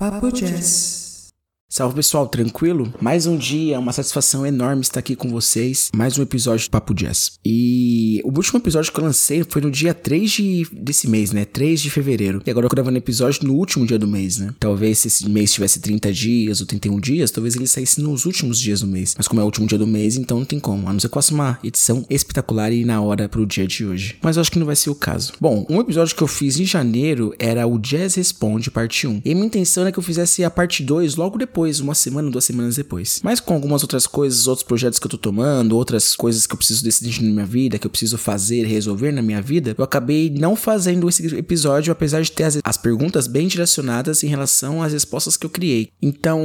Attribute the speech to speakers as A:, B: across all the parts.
A: Jazz.
B: Salve pessoal, tranquilo? Mais um dia, uma satisfação enorme estar aqui com vocês. Mais um episódio do Papo Jazz. E o último episódio que eu lancei foi no dia 3 de, desse mês, né? 3 de fevereiro. E agora eu tô gravando episódio no último dia do mês, né? Talvez se esse mês tivesse 30 dias ou 31 dias, talvez ele saísse nos últimos dias do mês. Mas como é o último dia do mês, então não tem como. A não ser que eu faça uma edição espetacular e na hora pro dia de hoje. Mas eu acho que não vai ser o caso. Bom, um episódio que eu fiz em janeiro era o Jazz Responde, parte 1. E minha intenção era que eu fizesse a parte 2 logo depois depois, uma semana, duas semanas depois. Mas com algumas outras coisas, outros projetos que eu tô tomando, outras coisas que eu preciso decidir na minha vida, que eu preciso fazer, resolver na minha vida, eu acabei não fazendo esse episódio, apesar de ter as, as perguntas bem direcionadas em relação às respostas que eu criei. Então,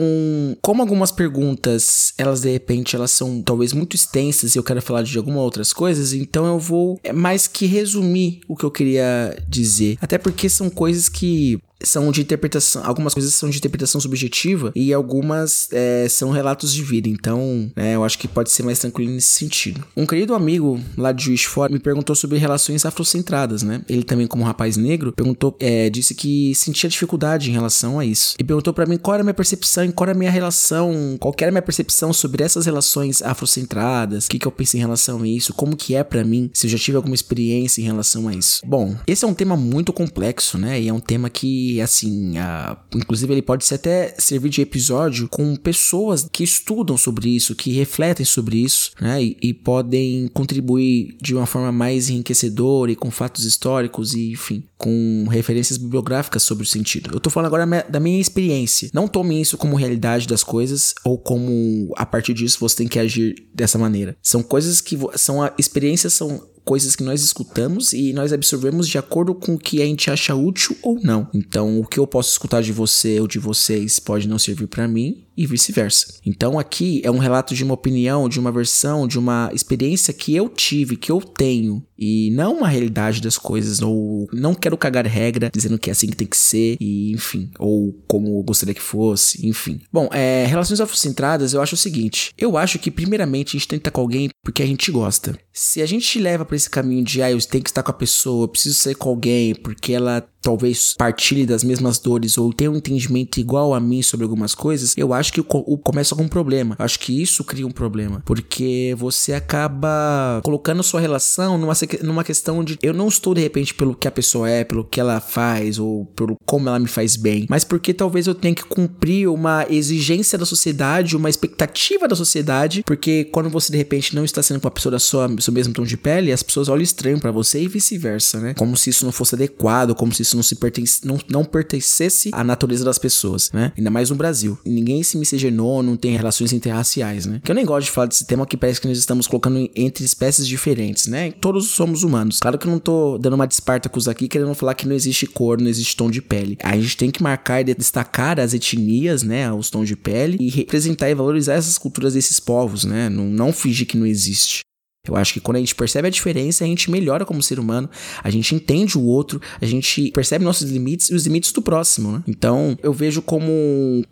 B: como algumas perguntas, elas de repente, elas são talvez muito extensas e eu quero falar de algumas outras coisas, então eu vou é mais que resumir o que eu queria dizer. Até porque são coisas que são de interpretação, algumas coisas são de interpretação subjetiva e algumas é, são relatos de vida. Então, é, eu acho que pode ser mais tranquilo nesse sentido. Um querido amigo lá de Juiz Fora me perguntou sobre relações afrocentradas, né? Ele também, como rapaz negro, perguntou, é, disse que sentia dificuldade em relação a isso. E perguntou para mim qual era a minha percepção, qual era a minha relação, qual era a minha percepção sobre essas relações afrocentradas, o que, que eu penso em relação a isso, como que é para mim, se eu já tive alguma experiência em relação a isso. Bom, esse é um tema muito complexo, né? E é um tema que assim, a, inclusive ele pode ser até servir de episódio com pessoas que estudam sobre isso, que refletem sobre isso, né? E, e podem contribuir de uma forma mais enriquecedora e com fatos históricos e, enfim, com referências bibliográficas sobre o sentido. Eu tô falando agora da minha experiência. Não tome isso como realidade das coisas ou como a partir disso você tem que agir dessa maneira. São coisas que são experiências são coisas que nós escutamos e nós absorvemos de acordo com o que a gente acha útil ou não. Então, o que eu posso escutar de você ou de vocês pode não servir para mim e vice-versa. Então aqui é um relato de uma opinião, de uma versão, de uma experiência que eu tive, que eu tenho e não uma realidade das coisas ou não quero cagar regra dizendo que é assim que tem que ser e enfim, ou como eu gostaria que fosse, enfim. Bom, é, relações afrocentradas eu acho o seguinte, eu acho que primeiramente a gente estar com alguém porque a gente gosta. Se a gente leva para esse caminho de ah, eu tenho que estar com a pessoa, eu preciso sair com alguém porque ela talvez partilhe das mesmas dores ou tenha um entendimento igual a mim sobre algumas coisas, eu acho que o, o começa com um problema. Eu acho que isso cria um problema, porque você acaba colocando sua relação numa, numa questão de eu não estou de repente pelo que a pessoa é, pelo que ela faz ou pelo como ela me faz bem, mas porque talvez eu tenha que cumprir uma exigência da sociedade, uma expectativa da sociedade, porque quando você de repente não está sendo com uma pessoa da sua, do seu mesmo tom de pele, as pessoas olham estranho para você e vice-versa, né? Como se isso não fosse adequado, como se isso isso não se pertence, não, não pertencesse à natureza das pessoas, né? Ainda mais no Brasil. Ninguém se miscigenou, não tem relações interraciais, né? Que eu nem gosto de falar desse tema que parece que nós estamos colocando entre espécies diferentes, né? Todos somos humanos. Claro que eu não tô dando uma de Spartacus aqui querendo falar que não existe cor, não existe tom de pele. A gente tem que marcar e destacar as etnias, né? Os tons de pele e representar e valorizar essas culturas desses povos, né? Não, não fingir que não existe. Eu acho que quando a gente percebe a diferença, a gente melhora como ser humano, a gente entende o outro, a gente percebe nossos limites e os limites do próximo, né? Então, eu vejo como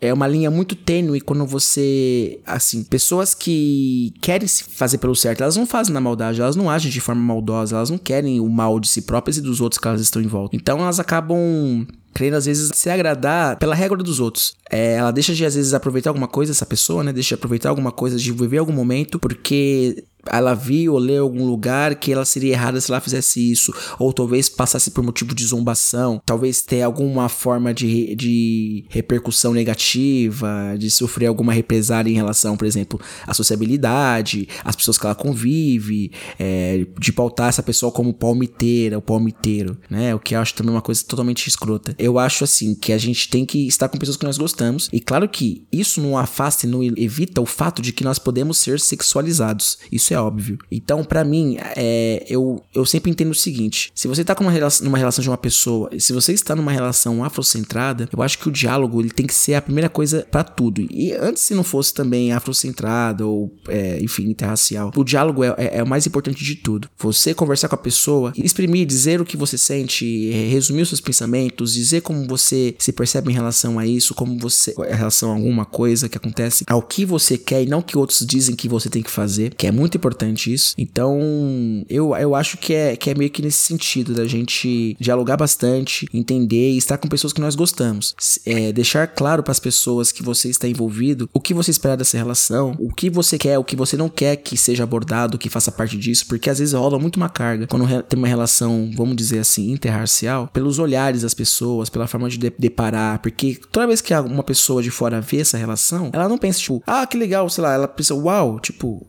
B: é uma linha muito tênue quando você, assim, pessoas que querem se fazer pelo certo, elas não fazem na maldade, elas não agem de forma maldosa, elas não querem o mal de si próprias e dos outros que elas estão em volta. Então, elas acabam querendo às vezes se agradar pela regra dos outros. É, ela deixa de às vezes aproveitar alguma coisa, essa pessoa, né? Deixa de aproveitar alguma coisa, de viver algum momento, porque ela viu ou leu algum lugar que ela seria errada se ela fizesse isso, ou talvez passasse por motivo de zombação, talvez ter alguma forma de, de repercussão negativa, de sofrer alguma represália em relação, por exemplo, à sociabilidade, às pessoas que ela convive, é, de pautar essa pessoa como palmiteira, o palmiteiro, né? O que eu acho também uma coisa totalmente escrota. Eu acho assim que a gente tem que estar com pessoas que nós gostamos, e claro que isso não afasta e não evita o fato de que nós podemos ser sexualizados. Isso é óbvio. Então, para mim, é, eu, eu sempre entendo o seguinte: se você tá com uma relação, numa relação de uma pessoa, se você está numa relação afrocentrada, eu acho que o diálogo ele tem que ser a primeira coisa para tudo. E antes, se não fosse também afrocentrado ou, é, enfim, interracial, o diálogo é, é, é, o mais importante de tudo. Você conversar com a pessoa, exprimir, dizer o que você sente, resumir os seus pensamentos, dizer como você se percebe em relação a isso, como você, em relação a alguma coisa que acontece, ao que você quer e não que outros dizem que você tem que fazer, que é muito importante isso. Então, eu, eu acho que é, que é meio que nesse sentido da gente dialogar bastante, entender e estar com pessoas que nós gostamos. É, deixar claro para as pessoas que você está envolvido o que você espera dessa relação, o que você quer, o que você não quer que seja abordado, que faça parte disso, porque às vezes rola muito uma carga quando tem uma relação, vamos dizer assim, interracial, pelos olhares das pessoas, pela forma de deparar, porque toda vez que uma pessoa de fora vê essa relação, ela não pensa, tipo, ah, que legal, sei lá, ela pensa, uau, tipo,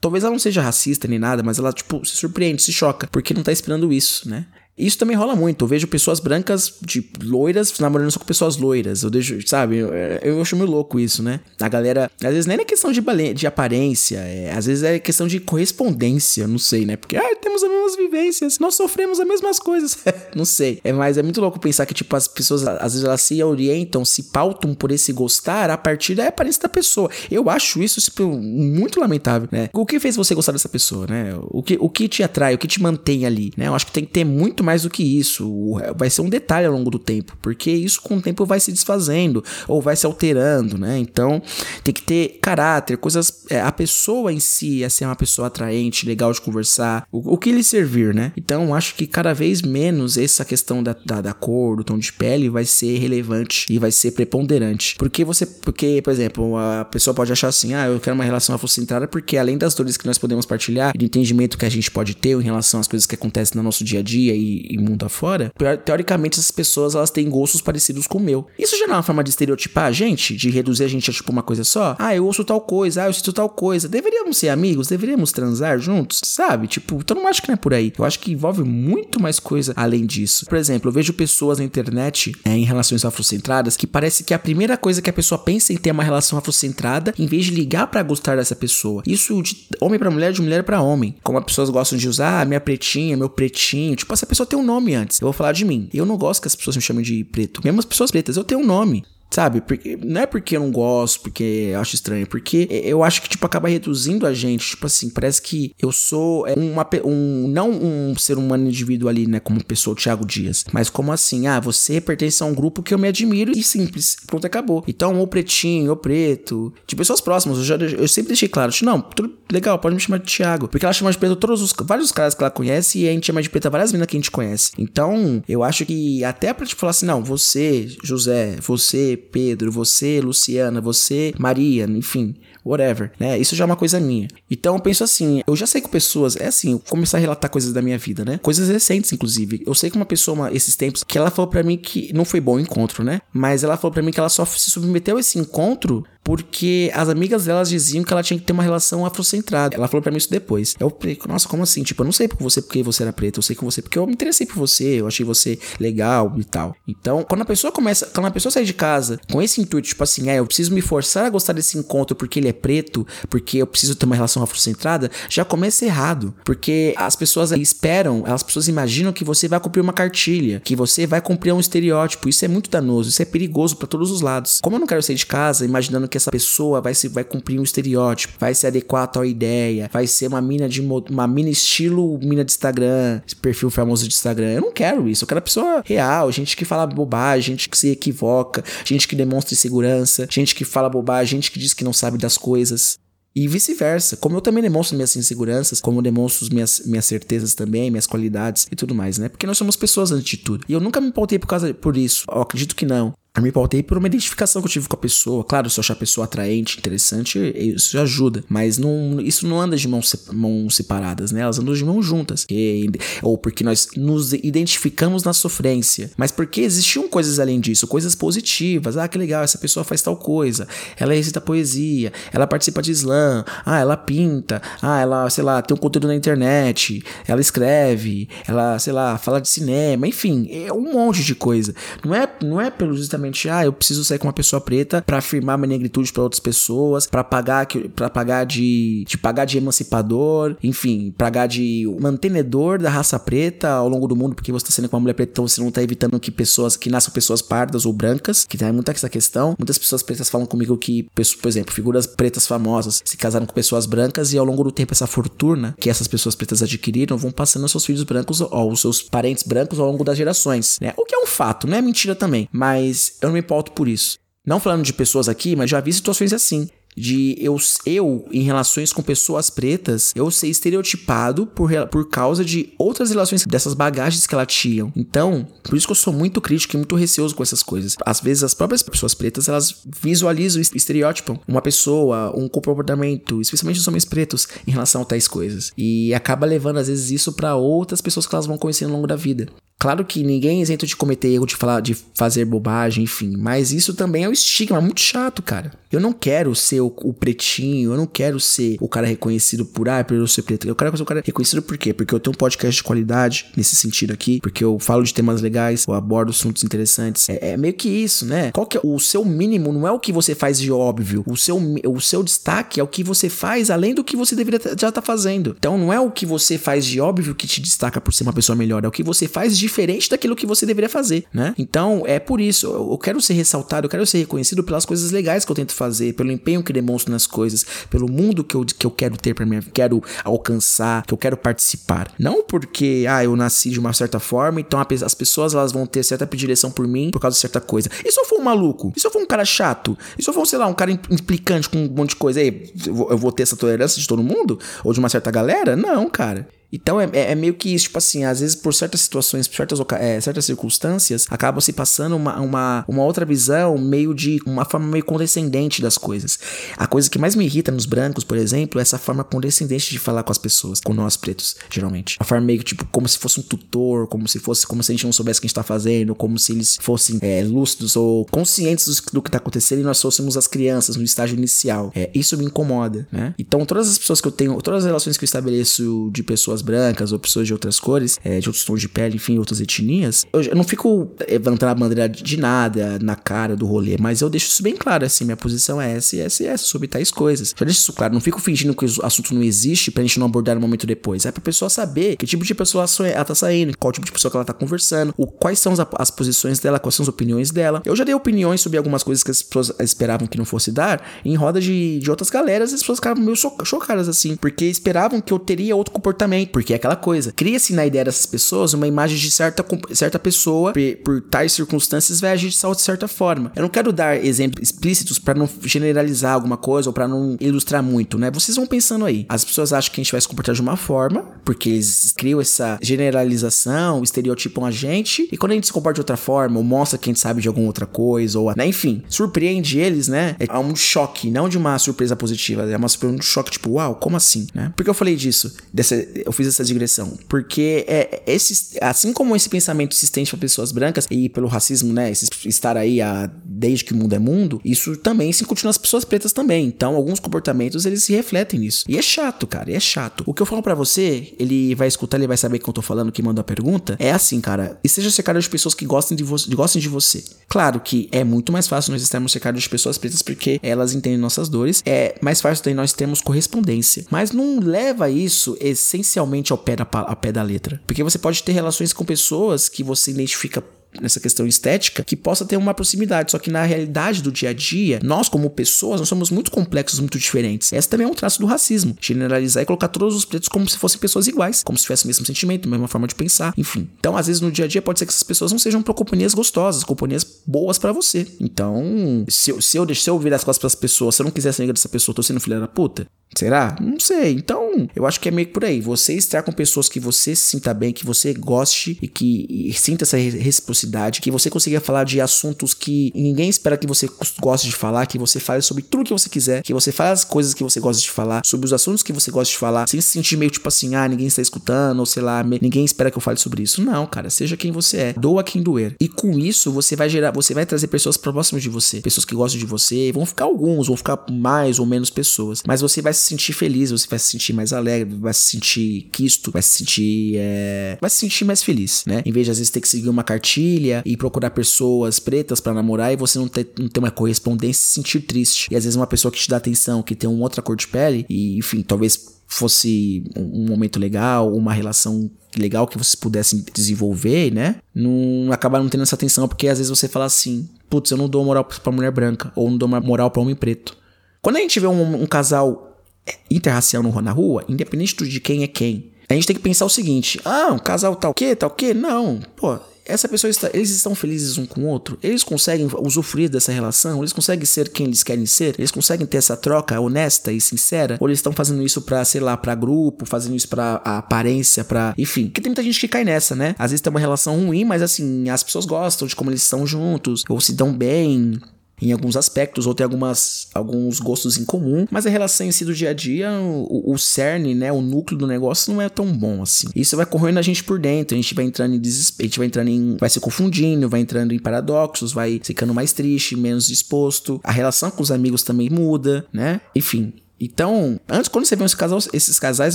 B: Talvez ela não seja racista nem nada, mas ela, tipo, se surpreende, se choca, porque não tá esperando isso, né? Isso também rola muito. Eu vejo pessoas brancas de loiras namorando só com pessoas loiras. Eu deixo, sabe? Eu, eu acho meio louco isso, né? A galera, às vezes nem é questão de, de aparência, é, às vezes é questão de correspondência, não sei, né? Porque, ah, temos as mesmas vivências, nós sofremos as mesmas coisas. não sei. É, mas é muito louco pensar que, tipo, as pessoas, às vezes elas se orientam, se pautam por esse gostar a partir da aparência da pessoa. Eu acho isso tipo, muito lamentável, né? O que fez você gostar dessa pessoa, né? O que, o que te atrai, o que te mantém ali, né? Eu acho que tem que ter muito mais do que isso. Vai ser um detalhe ao longo do tempo, porque isso com o tempo vai se desfazendo ou vai se alterando, né? Então tem que ter caráter, coisas. É, a pessoa em si é ser uma pessoa atraente, legal de conversar, o, o que lhe servir, né? Então acho que cada vez menos essa questão da, da, da cor, do tom de pele vai ser relevante e vai ser preponderante. Porque você, porque, por exemplo, a pessoa pode achar assim, ah, eu quero uma relação afrocentrada porque além das dores que nós podemos partilhar do entendimento que a gente pode ter em relação às coisas que acontecem no nosso dia a dia e, e mundo afora, teoricamente essas pessoas elas têm gostos parecidos com o meu. Isso já não é uma forma de estereotipar a gente, de reduzir a gente a tipo uma coisa só? Ah, eu ouço tal coisa, ah, eu sinto tal coisa. Deveríamos ser amigos, deveríamos transar juntos, sabe? Tipo, então não acho que não é por aí. Eu acho que envolve muito mais coisa além disso. Por exemplo, eu vejo pessoas na internet é, em relações afrocentradas que parece que a primeira coisa que a pessoa pensa em ter uma relação afrocentrada em vez de ligar para gostar dessa pessoa. Isso de homem para mulher, de mulher para homem. Como as pessoas gostam de usar, ah, minha pretinha, meu pretinho. Tipo, essa pessoa tem um nome antes. Eu vou falar de mim. Eu não gosto que as pessoas me chamem de preto. Mesmo as pessoas pretas, eu tenho um nome. Sabe? Porque, não é porque eu não gosto, porque eu acho estranho, porque eu acho que, tipo, acaba reduzindo a gente. Tipo assim, parece que eu sou é, uma, um, não um ser humano indivíduo ali, né? Como pessoa, o Thiago Dias. Mas como assim? Ah, você pertence a um grupo que eu me admiro e simples. Pronto, acabou. Então, ou pretinho, ou preto. De pessoas próximas. Eu, já, eu sempre deixei claro. Tipo, não, tudo legal, pode me chamar de Thiago. Porque ela chama de preto todos os vários caras que ela conhece e a gente chama de preta várias meninas que a gente conhece. Então, eu acho que até pra, tipo, falar assim, não, você, José, você, Pedro, você, Luciana, você, Maria, enfim, whatever, né? Isso já é uma coisa minha. Então eu penso assim, eu já sei com pessoas, é assim, eu começar a relatar coisas da minha vida, né? Coisas recentes, inclusive. Eu sei que uma pessoa, uma, esses tempos, que ela falou para mim que não foi bom o encontro, né? Mas ela falou para mim que ela só se submeteu a esse encontro porque as amigas delas diziam que ela tinha que ter uma relação afrocentrada. Ela falou para mim isso depois. Eu falei, nossa, como assim? Tipo, eu não sei por você porque você era preto, eu sei com você porque eu me interessei por você, eu achei você legal e tal. Então, quando a pessoa começa, quando a pessoa sai de casa com esse intuito, tipo assim, ah, eu preciso me forçar a gostar desse encontro porque ele é preto, porque eu preciso ter uma relação afrocentrada, já começa errado. Porque as pessoas esperam, as pessoas imaginam que você vai cumprir uma cartilha, que você vai cumprir um estereótipo. Isso é muito danoso, isso é perigoso para todos os lados. Como eu não quero sair de casa imaginando que essa pessoa vai se vai cumprir um estereótipo, vai se adequar à tua ideia, vai ser uma mina de uma mina estilo mina de Instagram, esse perfil famoso de Instagram. Eu não quero isso, eu quero a pessoa real, gente que fala bobagem, gente que se equivoca, gente que demonstra insegurança, gente que fala bobagem, gente que diz que não sabe das coisas. E vice-versa. Como eu também demonstro minhas inseguranças, como eu demonstro minhas, minhas certezas também, minhas qualidades e tudo mais, né? Porque nós somos pessoas antes de tudo. E eu nunca me pautei por causa por isso. Eu acredito que não. Eu me pautei por uma identificação que eu tive com a pessoa. Claro, se eu achar a pessoa atraente, interessante, isso ajuda. Mas não, isso não anda de mãos, mãos separadas, né? Elas andam de mãos juntas. E, ou porque nós nos identificamos na sofrência. Mas porque existiam coisas além disso, coisas positivas. Ah, que legal, essa pessoa faz tal coisa. Ela recita poesia. Ela participa de slam. Ah, ela pinta. Ah, ela, sei lá, tem um conteúdo na internet. Ela escreve. Ela, sei lá, fala de cinema. Enfim, é um monte de coisa. Não é, não é pelo justamente ah, eu preciso sair com uma pessoa preta para afirmar minha negritude para outras pessoas, para pagar para pagar de, de pagar de emancipador, enfim, pagar de mantenedor da raça preta ao longo do mundo, porque você tá sendo com uma mulher preta, então você não tá evitando que pessoas que nasçam pessoas pardas ou brancas, que tem muita essa questão. Muitas pessoas pretas falam comigo que, por exemplo, figuras pretas famosas se casaram com pessoas brancas e ao longo do tempo essa fortuna que essas pessoas pretas adquiriram vão passando aos seus filhos brancos ou aos seus parentes brancos ao longo das gerações, né? O que é um fato, não é mentira também, mas eu não me importo por isso. Não falando de pessoas aqui, mas já vi situações assim. de eu, eu em relações com pessoas pretas, eu ser estereotipado por, por causa de outras relações dessas bagagens que ela tinham. Então, por isso que eu sou muito crítico e muito receoso com essas coisas. Às vezes as próprias pessoas pretas, elas visualizam, estereotipam uma pessoa, um comportamento, especialmente os homens pretos, em relação a tais coisas. E acaba levando às vezes isso para outras pessoas que elas vão conhecer ao longo da vida. Claro que ninguém é isento de cometer erro, de falar, de fazer bobagem, enfim. Mas isso também é um estigma muito chato, cara. Eu não quero ser o, o pretinho, eu não quero ser o cara reconhecido por, ah, por eu ser preto. Eu quero ser o cara reconhecido por quê? Porque eu tenho um podcast de qualidade nesse sentido aqui, porque eu falo de temas legais, eu abordo assuntos interessantes. É, é meio que isso, né? Qual que é o seu mínimo? Não é o que você faz de óbvio. O seu, o seu destaque é o que você faz além do que você deveria já estar tá fazendo. Então não é o que você faz de óbvio que te destaca por ser uma pessoa melhor, é o que você faz de diferente daquilo que você deveria fazer, né? Então, é por isso, eu quero ser ressaltado, eu quero ser reconhecido pelas coisas legais que eu tento fazer, pelo empenho que demonstro nas coisas, pelo mundo que eu, que eu quero ter para mim, quero alcançar, que eu quero participar. Não porque, ah, eu nasci de uma certa forma, então as pessoas elas vão ter certa predileção por mim por causa de certa coisa. E se eu for um maluco? E se eu for um cara chato? E se eu for, sei lá, um cara implicante com um monte de coisa? Aí, eu vou ter essa tolerância de todo mundo? Ou de uma certa galera? Não, cara. Então é, é, é, meio que isso, tipo assim, às vezes por certas situações, por certas, é, certas circunstâncias, acabam se passando uma, uma, uma outra visão meio de uma forma meio condescendente das coisas. A coisa que mais me irrita nos brancos, por exemplo, é essa forma condescendente de falar com as pessoas, com nós pretos, geralmente. A forma meio que, tipo, como se fosse um tutor, como se fosse, como se a gente não soubesse o que a gente tá fazendo, como se eles fossem é, lúcidos ou conscientes do, do, que tá acontecendo e nós fôssemos as crianças no estágio inicial. É, isso me incomoda, né? Então, todas as pessoas que eu tenho, todas as relações que eu estabeleço de pessoas pessoas brancas ou pessoas de outras cores, é, de outros tons de pele, enfim, outras etnias, eu, eu não fico levantando a bandeira de nada na cara do rolê, mas eu deixo isso bem claro, assim, minha posição é essa e essa e essa sobre tais coisas. Já deixo isso claro, não fico fingindo que o assunto não existe pra gente não abordar no momento depois. É pra pessoa saber que tipo de pessoa ela tá saindo, qual tipo de pessoa que ela tá conversando, o, quais são as, as posições dela, quais são as opiniões dela. Eu já dei opiniões sobre algumas coisas que as pessoas esperavam que não fosse dar em roda de, de outras galeras, as pessoas ficaram meio chocadas assim, porque esperavam que eu teria outro comportamento porque é aquela coisa. Cria-se na ideia dessas pessoas uma imagem de certa, certa pessoa, por, por tais circunstâncias, vai agir de certa forma. Eu não quero dar exemplos explícitos para não generalizar alguma coisa ou para não ilustrar muito, né? Vocês vão pensando aí. As pessoas acham que a gente vai se comportar de uma forma, porque eles criam essa generalização, estereotipam a gente, e quando a gente se comporta de outra forma, ou mostra que a gente sabe de alguma outra coisa, ou, né? Enfim, surpreende eles, né? É um choque, não de uma surpresa positiva, é uma surpresa, um choque tipo, uau, como assim, né? Por que eu falei disso? Dessa, eu fiz essa digressão. Porque é, esse, assim como esse pensamento se estende para pessoas brancas e pelo racismo, né? Estar aí a, desde que o mundo é mundo, isso também se continua nas pessoas pretas também. Então, alguns comportamentos eles se refletem nisso. E é chato, cara, é chato. O que eu falo para você, ele vai escutar, ele vai saber que eu tô falando, que mandou a pergunta. É assim, cara. E seja cercado de pessoas que gostem de, vo gostem de você. Claro que é muito mais fácil nós estarmos cercados de pessoas pretas porque elas entendem nossas dores. É mais fácil também nós termos correspondência. Mas não leva isso essencialmente ao pé da, a pé da letra. Porque você pode ter relações com pessoas que você identifica nessa questão estética que possa ter uma proximidade. Só que na realidade do dia a dia, nós como pessoas, nós somos muito complexos, muito diferentes. Essa também é um traço do racismo. Generalizar e colocar todos os pretos como se fossem pessoas iguais, como se tivessem o mesmo sentimento, a mesma forma de pensar, enfim. Então, às vezes no dia a dia pode ser que essas pessoas não sejam companhias gostosas, companhias boas para você. Então, se eu, se eu, se eu virar as costas pras pessoas, se eu não quiser ser amiga dessa pessoa, tô sendo filha da puta, Será? Não sei. Então, eu acho que é meio por aí. Você estar com pessoas que você se sinta bem, que você goste e que e sinta essa reciprocidade, que você consiga falar de assuntos que ninguém espera que você goste de falar, que você fale sobre tudo que você quiser, que você fale as coisas que você gosta de falar, sobre os assuntos que você gosta de falar, sem se sentir meio tipo assim, ah, ninguém está escutando, ou sei lá, ninguém espera que eu fale sobre isso. Não, cara, seja quem você é. Doa quem doer. E com isso, você vai gerar, você vai trazer pessoas próximas de você, pessoas que gostam de você, vão ficar alguns, vão ficar mais ou menos pessoas, mas você vai se sentir feliz, você vai se sentir mais alegre, vai se sentir quisto, vai se sentir. É... vai se sentir mais feliz, né? Em vez de às vezes ter que seguir uma cartilha e procurar pessoas pretas para namorar e você não ter, não ter uma correspondência e se sentir triste. E às vezes uma pessoa que te dá atenção, que tem uma outra cor de pele, e enfim, talvez fosse um momento legal, uma relação legal que vocês pudessem desenvolver, né? Não acaba não tendo essa atenção, porque às vezes você fala assim: putz, eu não dou moral pra mulher branca, ou não dou moral pra homem preto. Quando a gente vê um, um casal interracial na rua, independente de quem é quem, a gente tem que pensar o seguinte: ah, um casal tal que, tal que? Não, pô, essa pessoa está, eles estão felizes um com o outro? Eles conseguem usufruir dessa relação? Eles conseguem ser quem eles querem ser? Eles conseguem ter essa troca honesta e sincera? Ou eles estão fazendo isso pra, sei lá, pra grupo, fazendo isso pra aparência, pra. Enfim. Porque tem muita gente que cai nessa, né? Às vezes tem uma relação ruim, mas assim, as pessoas gostam de como eles estão juntos, ou se dão bem, em alguns aspectos, ou tem algumas, alguns gostos em comum, mas a relação em si do dia a dia, o, o cerne, né, o núcleo do negócio não é tão bom assim. Isso vai correndo a gente por dentro, a gente vai entrando em desespero, a gente vai entrando em, vai se confundindo, vai entrando em paradoxos, vai ficando mais triste, menos disposto, a relação com os amigos também muda, né? Enfim, então, antes, quando você vê esses casais,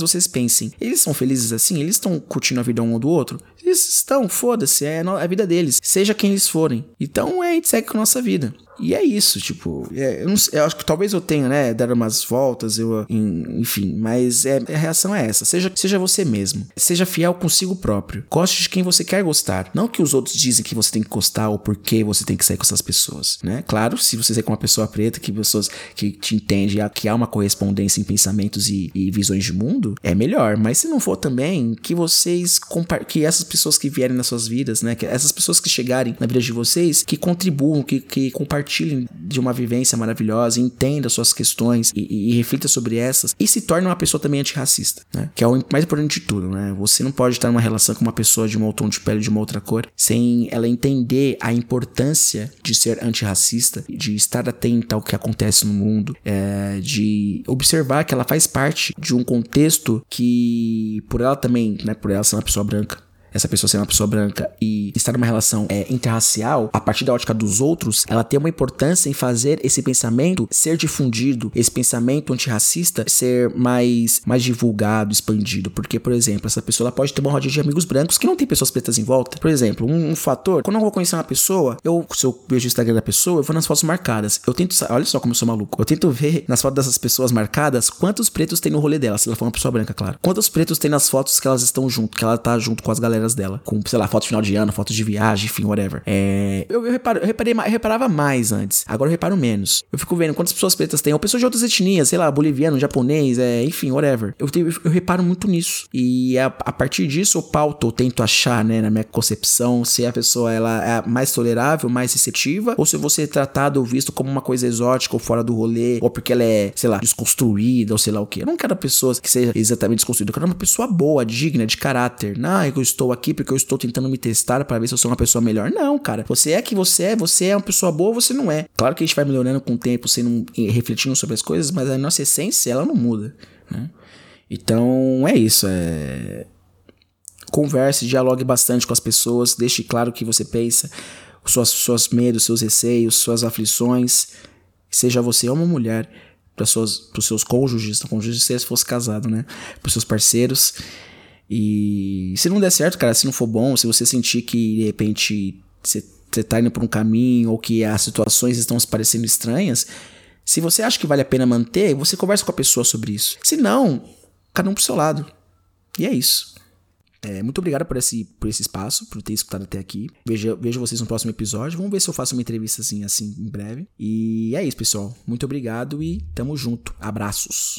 B: vocês pensem, eles são felizes assim? Eles estão curtindo a vida um do outro? Eles estão, foda-se, é a vida deles, seja quem eles forem. Então, é, a gente segue com a nossa vida. E é isso, tipo, é, eu, não, eu, acho que talvez eu tenha, né, dado umas voltas, eu, enfim, mas é, a reação é essa. Seja, seja você mesmo. Seja fiel consigo próprio. Goste de quem você quer gostar. Não que os outros dizem que você tem que gostar ou por que você tem que sair com essas pessoas, né? Claro, se você sair com uma pessoa preta, que pessoas que te entendem, que há uma correspondência em pensamentos e, e visões de mundo, é melhor. Mas se não for também, que vocês, que essas pessoas que vierem nas suas vidas, né, que essas pessoas que chegarem na vida de vocês, que contribuam, que, que compartilhem compartilhe de uma vivência maravilhosa, entenda suas questões e, e, reflita sobre essas e se torne uma pessoa também antirracista, né? Que é o mais importante de tudo, né? Você não pode estar numa relação com uma pessoa de um tom de pele de uma outra cor sem ela entender a importância de ser antirracista, de estar atenta ao que acontece no mundo, é, de observar que ela faz parte de um contexto que, por ela também, né? Por ela ser uma pessoa branca, essa pessoa ser uma pessoa branca e estar numa relação é, interracial, a partir da ótica dos outros, ela tem uma importância em fazer esse pensamento ser difundido, esse pensamento antirracista ser mais, mais divulgado, expandido. Porque, por exemplo, essa pessoa ela pode ter uma rodinha de amigos brancos que não tem pessoas pretas em volta. Por exemplo, um, um fator, quando eu vou conhecer uma pessoa, eu, se eu vejo o Instagram da pessoa, eu vou nas fotos marcadas. Eu tento, olha só como eu sou maluco. Eu tento ver nas fotos dessas pessoas marcadas quantos pretos tem no rolê dela, se ela for uma pessoa branca, claro. Quantos pretos tem nas fotos que elas estão junto, que ela tá junto com as galera dela. Com, sei lá, fotos final de ano, fotos de viagem, enfim, whatever. É, eu, eu, reparo, eu, reparei, eu reparava mais antes. Agora eu reparo menos. Eu fico vendo quantas pessoas pretas tem, ou pessoas de outras etnias, sei lá, boliviano, japonês, é, enfim, whatever. Eu, eu, eu reparo muito nisso. E a, a, partir disso eu pauto, eu tento achar, né, na minha concepção, se a pessoa ela é mais tolerável, mais receptiva, ou se você é tratado ou visto como uma coisa exótica ou fora do rolê, ou porque ela é, sei lá, desconstruída, ou sei lá o que. Eu não quero pessoas que seja exatamente desconstruída, eu quero uma pessoa boa, digna, de caráter. Não, eu aqui porque eu estou tentando me testar para ver se eu sou uma pessoa melhor. Não, cara. Você é que você é, você é uma pessoa boa, você não é. Claro que a gente vai melhorando com o tempo, sendo refletindo sobre as coisas, mas a nossa essência, ela não muda, né? Então, é isso, é converse, dialogue bastante com as pessoas, deixe claro o que você pensa, suas, suas medos, seus receios, suas aflições. Seja você uma mulher, para os seus cônjuges, cônjuges se fosse casado, né? Para seus parceiros. E se não der certo, cara, se não for bom, se você sentir que de repente você, você tá indo por um caminho ou que as situações estão se parecendo estranhas, se você acha que vale a pena manter, você conversa com a pessoa sobre isso. Se não, cada um pro seu lado. E é isso. É, muito obrigado por esse, por esse espaço, por ter escutado até aqui. Vejo, vejo vocês no próximo episódio. Vamos ver se eu faço uma entrevista assim, assim em breve. E é isso, pessoal. Muito obrigado e tamo junto. Abraços.